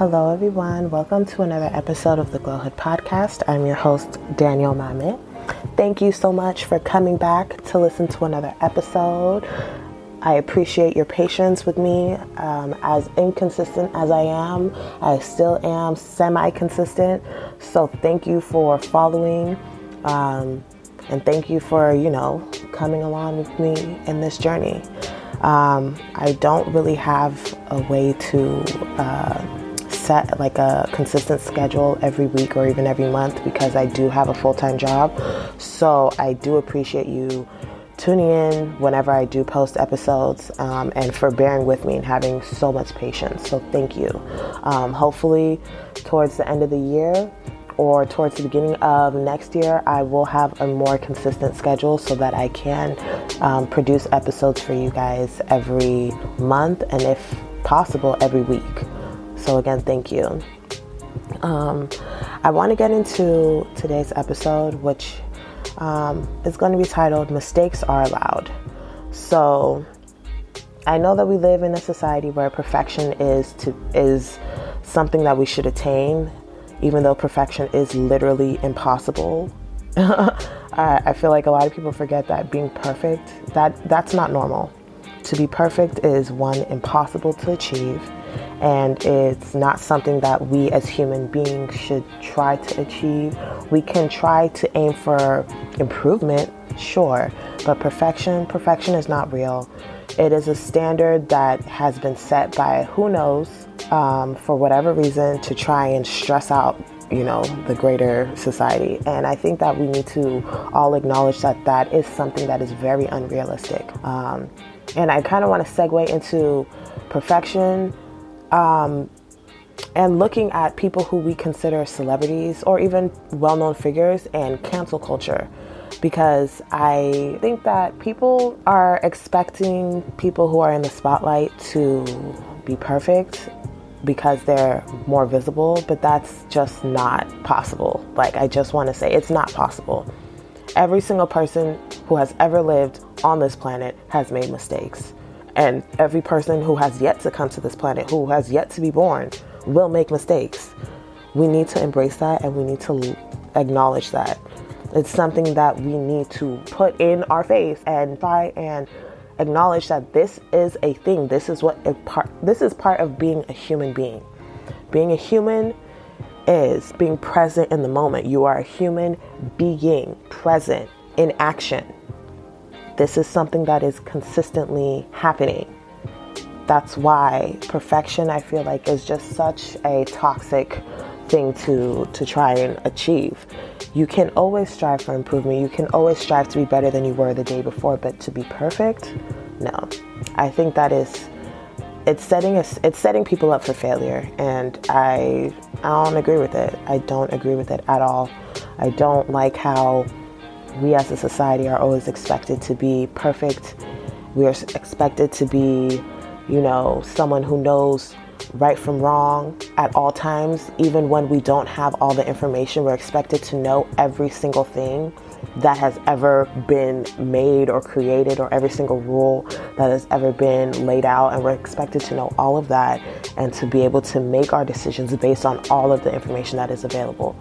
Hello, everyone. Welcome to another episode of the Glowhood Podcast. I'm your host, Danielle Mamet. Thank you so much for coming back to listen to another episode. I appreciate your patience with me. Um, as inconsistent as I am, I still am semi consistent. So, thank you for following. Um, and thank you for, you know, coming along with me in this journey. Um, I don't really have a way to uh, set like a consistent schedule every week or even every month because I do have a full time job. So I do appreciate you tuning in whenever I do post episodes um, and for bearing with me and having so much patience. So thank you. Um, hopefully, towards the end of the year, or towards the beginning of next year, I will have a more consistent schedule so that I can um, produce episodes for you guys every month and, if possible, every week. So, again, thank you. Um, I want to get into today's episode, which um, is going to be titled Mistakes Are Allowed. So, I know that we live in a society where perfection is to is something that we should attain even though perfection is literally impossible. I feel like a lot of people forget that being perfect, that that's not normal. To be perfect is one impossible to achieve and it's not something that we as human beings should try to achieve. We can try to aim for improvement, sure, but perfection, perfection is not real. It is a standard that has been set by who knows um, for whatever reason to try and stress out you know the greater society and i think that we need to all acknowledge that that is something that is very unrealistic um, and i kind of want to segue into perfection um, and looking at people who we consider celebrities or even well-known figures and cancel culture because I think that people are expecting people who are in the spotlight to be perfect because they're more visible, but that's just not possible. Like, I just want to say it's not possible. Every single person who has ever lived on this planet has made mistakes. And every person who has yet to come to this planet, who has yet to be born, will make mistakes. We need to embrace that and we need to acknowledge that. It's something that we need to put in our face and try and acknowledge that this is a thing. This is what a part this is part of being a human being. Being a human is being present in the moment. You are a human being present in action. This is something that is consistently happening. That's why perfection I feel like is just such a toxic thing to to try and achieve. You can always strive for improvement. You can always strive to be better than you were the day before, but to be perfect, no. I think that is it's setting us it's setting people up for failure and I I don't agree with it. I don't agree with it at all. I don't like how we as a society are always expected to be perfect. We are expected to be, you know, someone who knows right from wrong at all times, even when we don't have all the information. We're expected to know every single thing that has ever been made or created, or every single rule that has ever been laid out. And we're expected to know all of that and to be able to make our decisions based on all of the information that is available.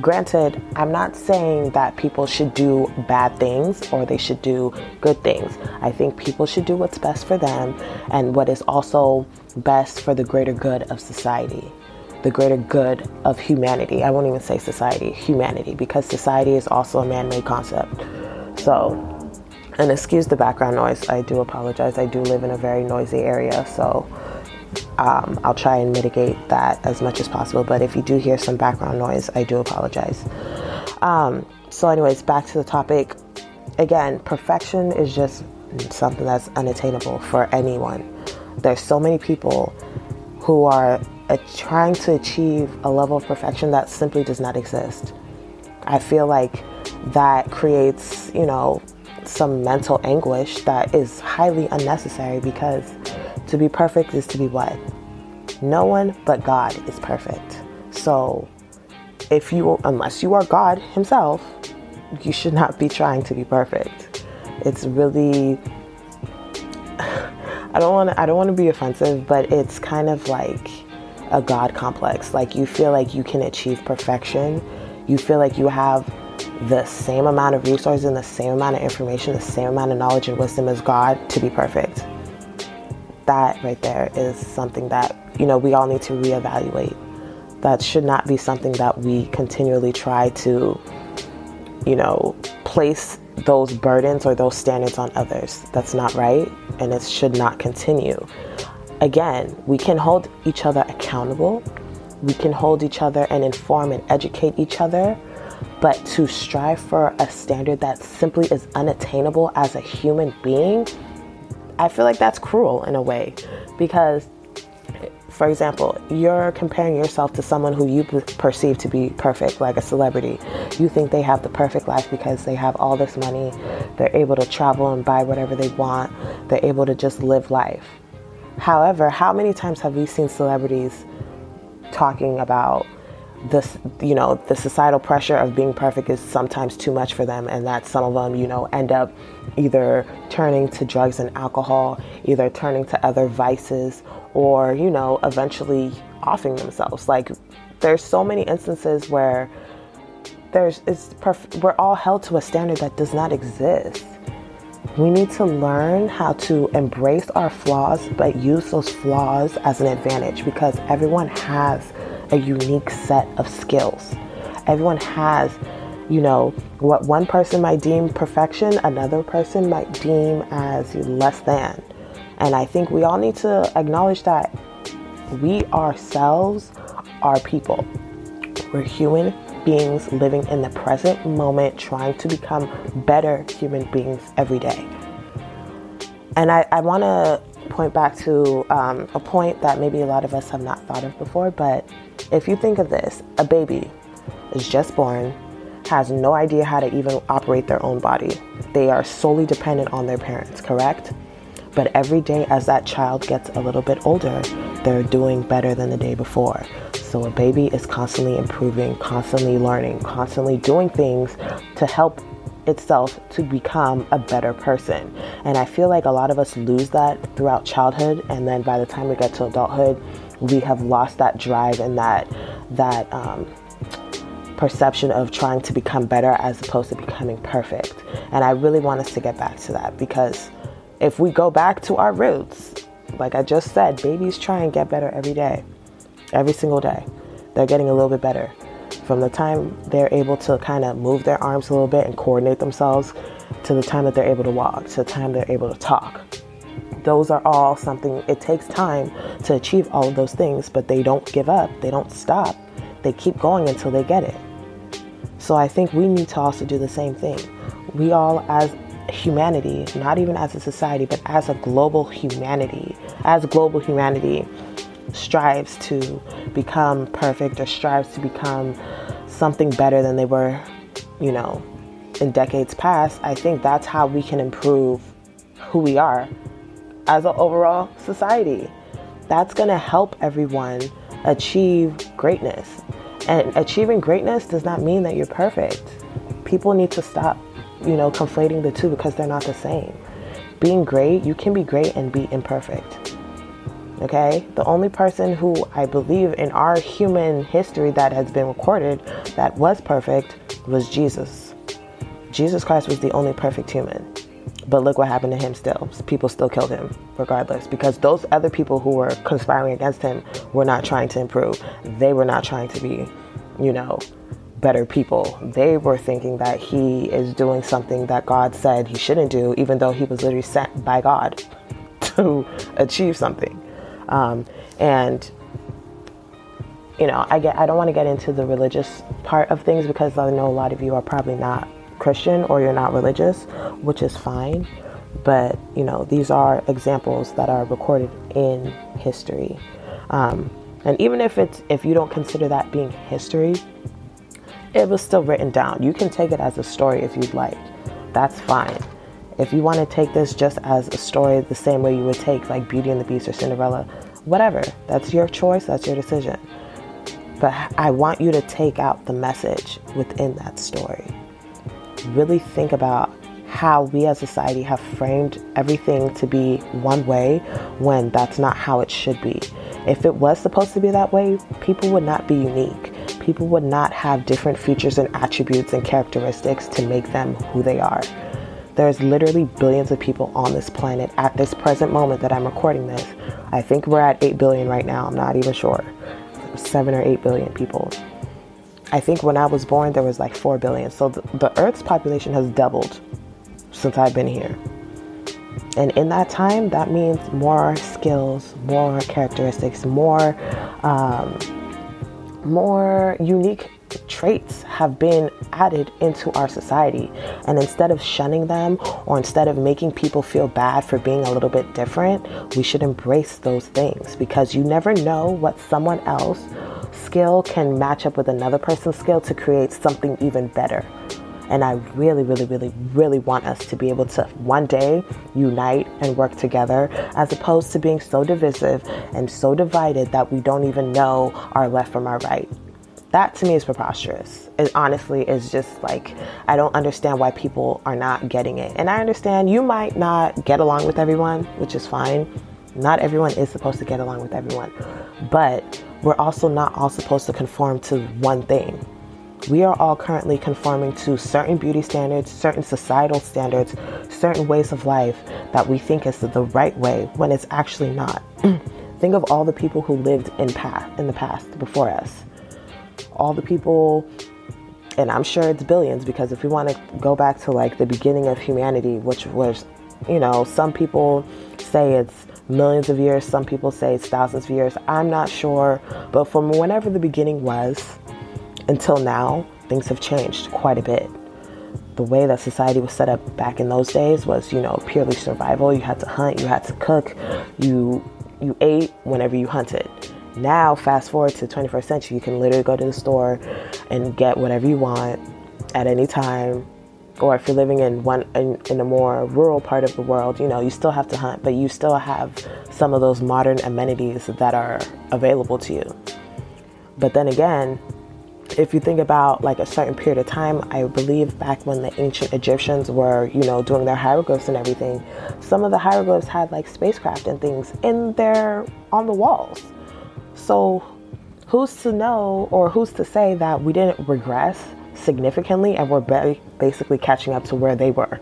Granted, I'm not saying that people should do bad things or they should do good things. I think people should do what's best for them and what is also best for the greater good of society, the greater good of humanity. I won't even say society, humanity, because society is also a man made concept. So, and excuse the background noise, I do apologize. I do live in a very noisy area, so um, I'll try and mitigate that as much as possible. But if you do hear some background noise, I do apologize. Um, so, anyways, back to the topic. Again, perfection is just something that's unattainable for anyone. There's so many people who are trying to achieve a level of perfection that simply does not exist. I feel like that creates, you know, some mental anguish that is highly unnecessary because to be perfect is to be what? No one but God is perfect. So, if you, unless you are God Himself, you should not be trying to be perfect. It's really, I don't want to, I don't want to be offensive, but it's kind of like a God complex. Like you feel like you can achieve perfection. You feel like you have the same amount of resources and the same amount of information, the same amount of knowledge and wisdom as God to be perfect. That right there is something that, you know, we all need to reevaluate. That should not be something that we continually try to, you know, place those burdens or those standards on others. That's not right and it should not continue. Again, we can hold each other accountable. We can hold each other and inform and educate each other but to strive for a standard that simply is unattainable as a human being, I feel like that's cruel in a way because for example, you're comparing yourself to someone who you perceive to be perfect, like a celebrity. You think they have the perfect life because they have all this money, they're able to travel and buy whatever they want, they're able to just live life. However, how many times have we seen celebrities talking about this you know the societal pressure of being perfect is sometimes too much for them and that some of them you know end up either turning to drugs and alcohol either turning to other vices or you know eventually offing themselves. Like there's so many instances where there's it's perf- we're all held to a standard that does not exist we need to learn how to embrace our flaws but use those flaws as an advantage because everyone has a unique set of skills. Everyone has, you know, what one person might deem perfection, another person might deem as less than. And I think we all need to acknowledge that we ourselves are people. We're human beings living in the present moment, trying to become better human beings every day. And I, I want to point back to um, a point that maybe a lot of us have not thought of before, but if you think of this, a baby is just born, has no idea how to even operate their own body. They are solely dependent on their parents, correct? But every day as that child gets a little bit older, they're doing better than the day before. So a baby is constantly improving, constantly learning, constantly doing things to help itself to become a better person. And I feel like a lot of us lose that throughout childhood and then by the time we get to adulthood, we have lost that drive and that that um, perception of trying to become better as opposed to becoming perfect. And I really want us to get back to that because if we go back to our roots, like I just said, babies try and get better every day, every single day. They're getting a little bit better. From the time they're able to kind of move their arms a little bit and coordinate themselves to the time that they're able to walk, to the time they're able to talk. Those are all something it takes time to achieve all of those things but they don't give up. They don't stop. They keep going until they get it. So i think we need to also do the same thing. We all as humanity not even as a society but as a global humanity as global humanity strives to become perfect or strives to become something better than they were you know in decades past i think that's how we can improve who we are as an overall society. That's going to help everyone achieve greatness. And achieving greatness does not mean that you're perfect. People need to stop, you know, conflating the two because they're not the same. Being great, you can be great and be imperfect. Okay? The only person who I believe in our human history that has been recorded that was perfect was Jesus. Jesus Christ was the only perfect human. But look what happened to him still. People still killed him regardless because those other people who were conspiring against him were not trying to improve. They were not trying to be, you know, better people. They were thinking that he is doing something that God said he shouldn't do, even though he was literally sent by God to achieve something. Um, and you know, I get I don't want to get into the religious part of things because I know a lot of you are probably not Christian or you're not religious, which is fine. But, you know, these are examples that are recorded in history. Um, and even if it's if you don't consider that being history, it was still written down. You can take it as a story if you'd like. That's fine. If you want to take this just as a story the same way you would take like Beauty and the Beast or Cinderella, whatever. That's your choice, that's your decision. But I want you to take out the message within that story really think about how we as society have framed everything to be one way when that's not how it should be. If it was supposed to be that way, people would not be unique. People would not have different features and attributes and characteristics to make them who they are. There's literally billions of people on this planet at this present moment that I'm recording this. I think we're at 8 billion right now. I'm not even sure. 7 or 8 billion people. I think when I was born, there was like 4 billion. So the, the Earth's population has doubled since I've been here. And in that time, that means more skills, more characteristics, more, um, more unique traits have been added into our society. And instead of shunning them or instead of making people feel bad for being a little bit different, we should embrace those things because you never know what someone else skill can match up with another person's skill to create something even better. And I really, really, really, really want us to be able to one day unite and work together as opposed to being so divisive and so divided that we don't even know our left from our right. That to me is preposterous. It honestly is just like, I don't understand why people are not getting it. And I understand you might not get along with everyone, which is fine. Not everyone is supposed to get along with everyone. But we're also not all supposed to conform to one thing we are all currently conforming to certain beauty standards, certain societal standards, certain ways of life that we think is the right way when it's actually not. think of all the people who lived in past in the past before us. All the people and I'm sure it's billions because if we want to go back to like the beginning of humanity, which was, you know, some people say it's millions of years, some people say it's thousands of years. I'm not sure, but from whenever the beginning was, until now, things have changed quite a bit. The way that society was set up back in those days was, you know, purely survival. You had to hunt, you had to cook, you you ate whenever you hunted. Now, fast forward to the 21st century, you can literally go to the store and get whatever you want at any time. Or if you're living in one in, in a more rural part of the world, you know, you still have to hunt, but you still have some of those modern amenities that are available to you. But then again, if you think about like a certain period of time, I believe back when the ancient Egyptians were, you know, doing their hieroglyphs and everything, some of the hieroglyphs had like spacecraft and things in there on the walls. So who's to know or who's to say that we didn't regress significantly and we're basically catching up to where they were?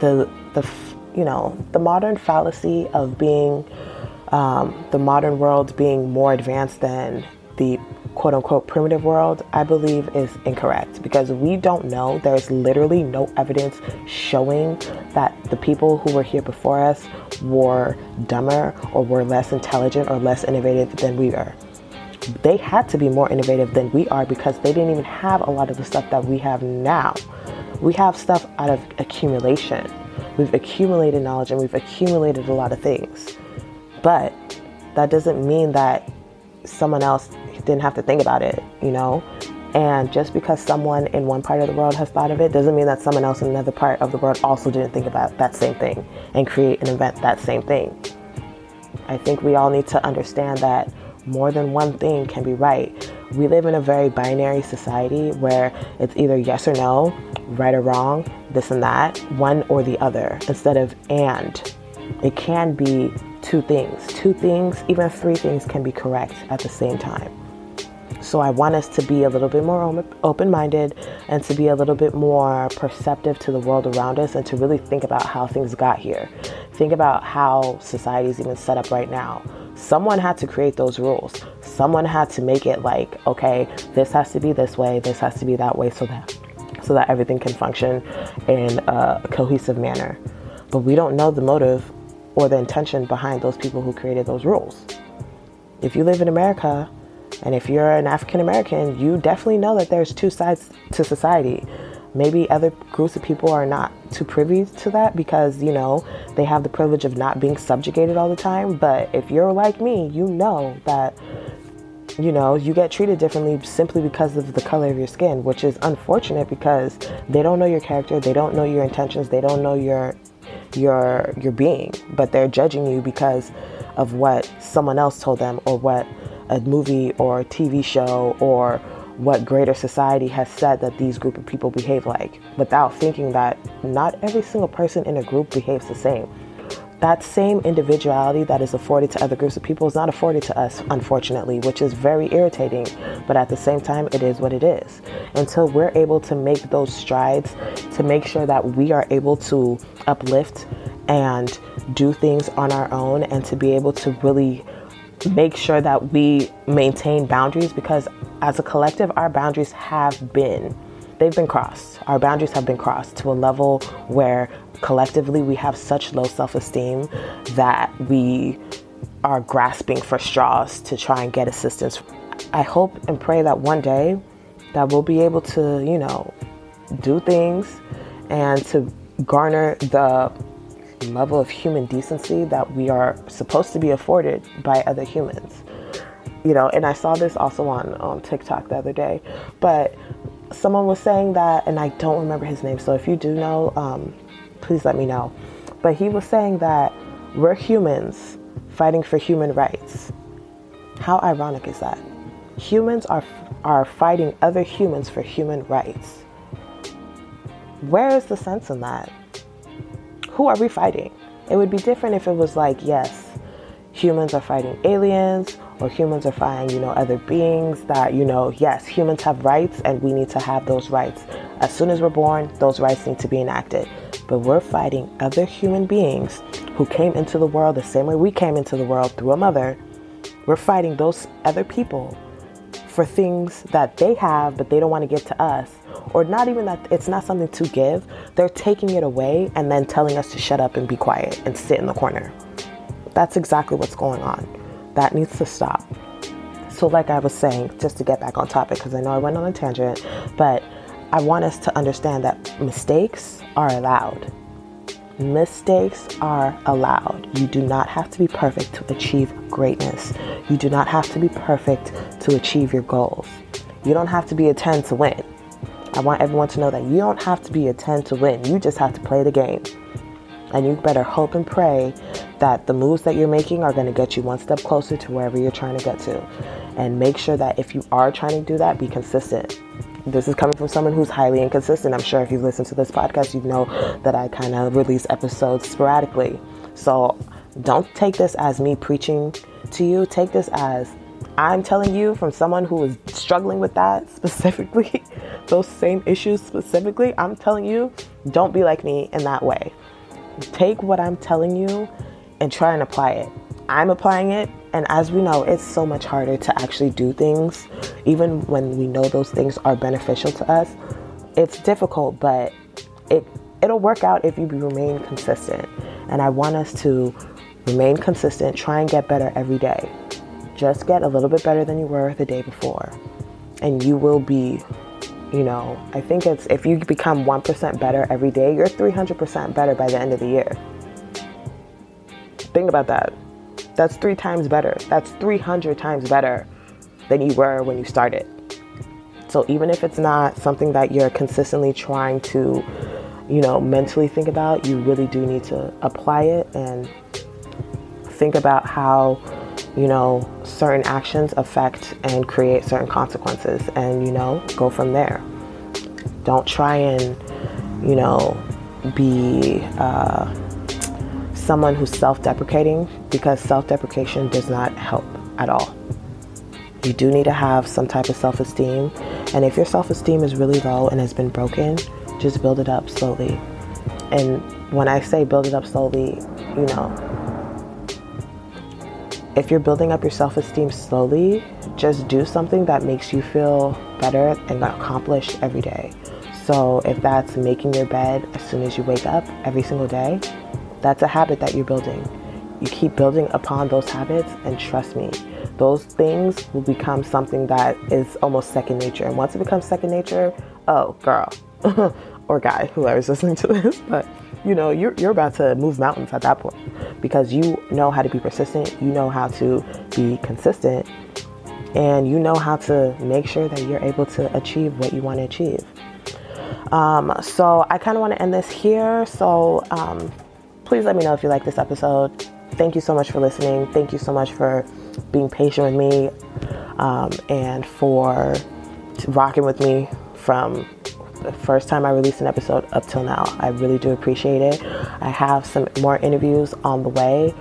The the you know the modern fallacy of being um, the modern world being more advanced than the quote unquote primitive world, I believe is incorrect because we don't know. There's literally no evidence showing that the people who were here before us were dumber or were less intelligent or less innovative than we are. They had to be more innovative than we are because they didn't even have a lot of the stuff that we have now. We have stuff out of accumulation. We've accumulated knowledge and we've accumulated a lot of things. But that doesn't mean that someone else didn't have to think about it, you know? And just because someone in one part of the world has thought of it doesn't mean that someone else in another part of the world also didn't think about that same thing and create and invent that same thing. I think we all need to understand that more than one thing can be right. We live in a very binary society where it's either yes or no, right or wrong, this and that, one or the other, instead of and. It can be two things. Two things, even three things can be correct at the same time. So I want us to be a little bit more open minded and to be a little bit more perceptive to the world around us and to really think about how things got here. Think about how society is even set up right now. Someone had to create those rules. Someone had to make it like, okay, this has to be this way, this has to be that way so that so that everything can function in a cohesive manner. But we don't know the motive or the intention behind those people who created those rules. If you live in America, and if you're an African American, you definitely know that there's two sides to society. Maybe other groups of people are not too privy to that because, you know, they have the privilege of not being subjugated all the time. But if you're like me, you know that, you know, you get treated differently simply because of the color of your skin, which is unfortunate because they don't know your character, they don't know your intentions, they don't know your your your being, but they're judging you because of what someone else told them or what a movie or a TV show or what greater society has said that these group of people behave like without thinking that not every single person in a group behaves the same that same individuality that is afforded to other groups of people is not afforded to us, unfortunately, which is very irritating. But at the same time, it is what it is. Until we're able to make those strides to make sure that we are able to uplift and do things on our own and to be able to really make sure that we maintain boundaries because as a collective, our boundaries have been they've been crossed. Our boundaries have been crossed to a level where collectively we have such low self esteem that we are grasping for straws to try and get assistance. I hope and pray that one day that we'll be able to, you know, do things and to garner the level of human decency that we are supposed to be afforded by other humans. You know, and I saw this also on, TikTok the other day, but someone was saying that, and I don't remember his name, so if you do know, um, please let me know. But he was saying that we're humans fighting for human rights. How ironic is that? Humans are, are fighting other humans for human rights. Where is the sense in that? Who are we fighting? It would be different if it was like, yes, humans are fighting aliens or humans are fighting, you know, other beings that, you know, yes, humans have rights and we need to have those rights. As soon as we're born, those rights need to be enacted but we're fighting other human beings who came into the world the same way we came into the world through a mother. We're fighting those other people for things that they have, but they don't want to give to us. Or not even that it's not something to give, they're taking it away and then telling us to shut up and be quiet and sit in the corner. That's exactly what's going on. That needs to stop. So, like I was saying, just to get back on topic, because I know I went on a tangent, but I want us to understand that mistakes are allowed. Mistakes are allowed. You do not have to be perfect to achieve greatness. You do not have to be perfect to achieve your goals. You don't have to be a 10 to win. I want everyone to know that you don't have to be a 10 to win. You just have to play the game. And you better hope and pray that the moves that you're making are going to get you one step closer to wherever you're trying to get to. And make sure that if you are trying to do that, be consistent this is coming from someone who's highly inconsistent. I'm sure if you've listened to this podcast, you know that I kind of release episodes sporadically. So don't take this as me preaching to you. Take this as I'm telling you from someone who is struggling with that specifically, those same issues specifically. I'm telling you, don't be like me in that way. Take what I'm telling you and try and apply it. I'm applying it and as we know, it's so much harder to actually do things, even when we know those things are beneficial to us. It's difficult, but it it'll work out if you remain consistent. And I want us to remain consistent, try and get better every day. Just get a little bit better than you were the day before. And you will be, you know, I think it's if you become 1% better every day, you're 300% better by the end of the year. Think about that. That's three times better. That's 300 times better than you were when you started. So even if it's not something that you're consistently trying to, you know, mentally think about, you really do need to apply it and think about how, you know, certain actions affect and create certain consequences and, you know, go from there. Don't try and, you know, be uh, someone who's self deprecating because self deprecation does not help at all. You do need to have some type of self esteem. And if your self esteem is really low and has been broken, just build it up slowly. And when I say build it up slowly, you know, if you're building up your self esteem slowly, just do something that makes you feel better and accomplished every day. So if that's making your bed as soon as you wake up every single day, that's a habit that you're building. You keep building upon those habits, and trust me, those things will become something that is almost second nature. And once it becomes second nature, oh, girl, or guy, whoever's listening to this, but you know, you're, you're about to move mountains at that point because you know how to be persistent, you know how to be consistent, and you know how to make sure that you're able to achieve what you want to achieve. Um, so I kind of want to end this here. So um, please let me know if you like this episode. Thank you so much for listening. Thank you so much for being patient with me um, and for rocking with me from the first time I released an episode up till now. I really do appreciate it. I have some more interviews on the way,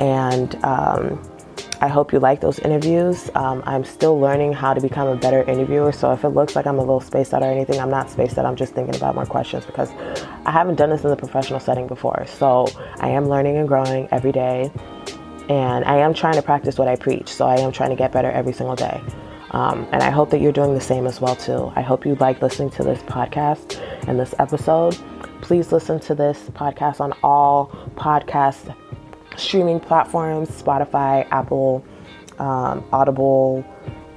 and um, I hope you like those interviews. Um, I'm still learning how to become a better interviewer, so if it looks like I'm a little spaced out or anything, I'm not spaced out. I'm just thinking about more questions because I haven't done this in the professional setting before. So I am learning and growing every day, and I am trying to practice what I preach. So I am trying to get better every single day. Um, and I hope that you're doing the same as well too. I hope you like listening to this podcast and this episode. Please listen to this podcast on all podcast streaming platforms: Spotify, Apple, um, Audible,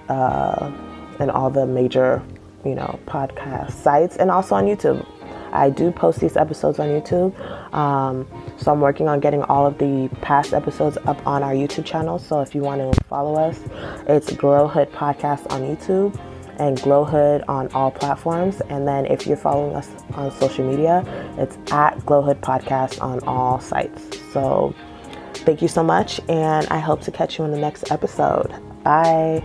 uh, and all the major, you know, podcast sites, and also on YouTube. I do post these episodes on YouTube. Um, so I'm working on getting all of the past episodes up on our YouTube channel. So if you want to follow us, it's Glowhood Podcast on YouTube and Glowhood on all platforms. And then if you're following us on social media, it's at Glowhood Podcast on all sites. So thank you so much, and I hope to catch you in the next episode. Bye.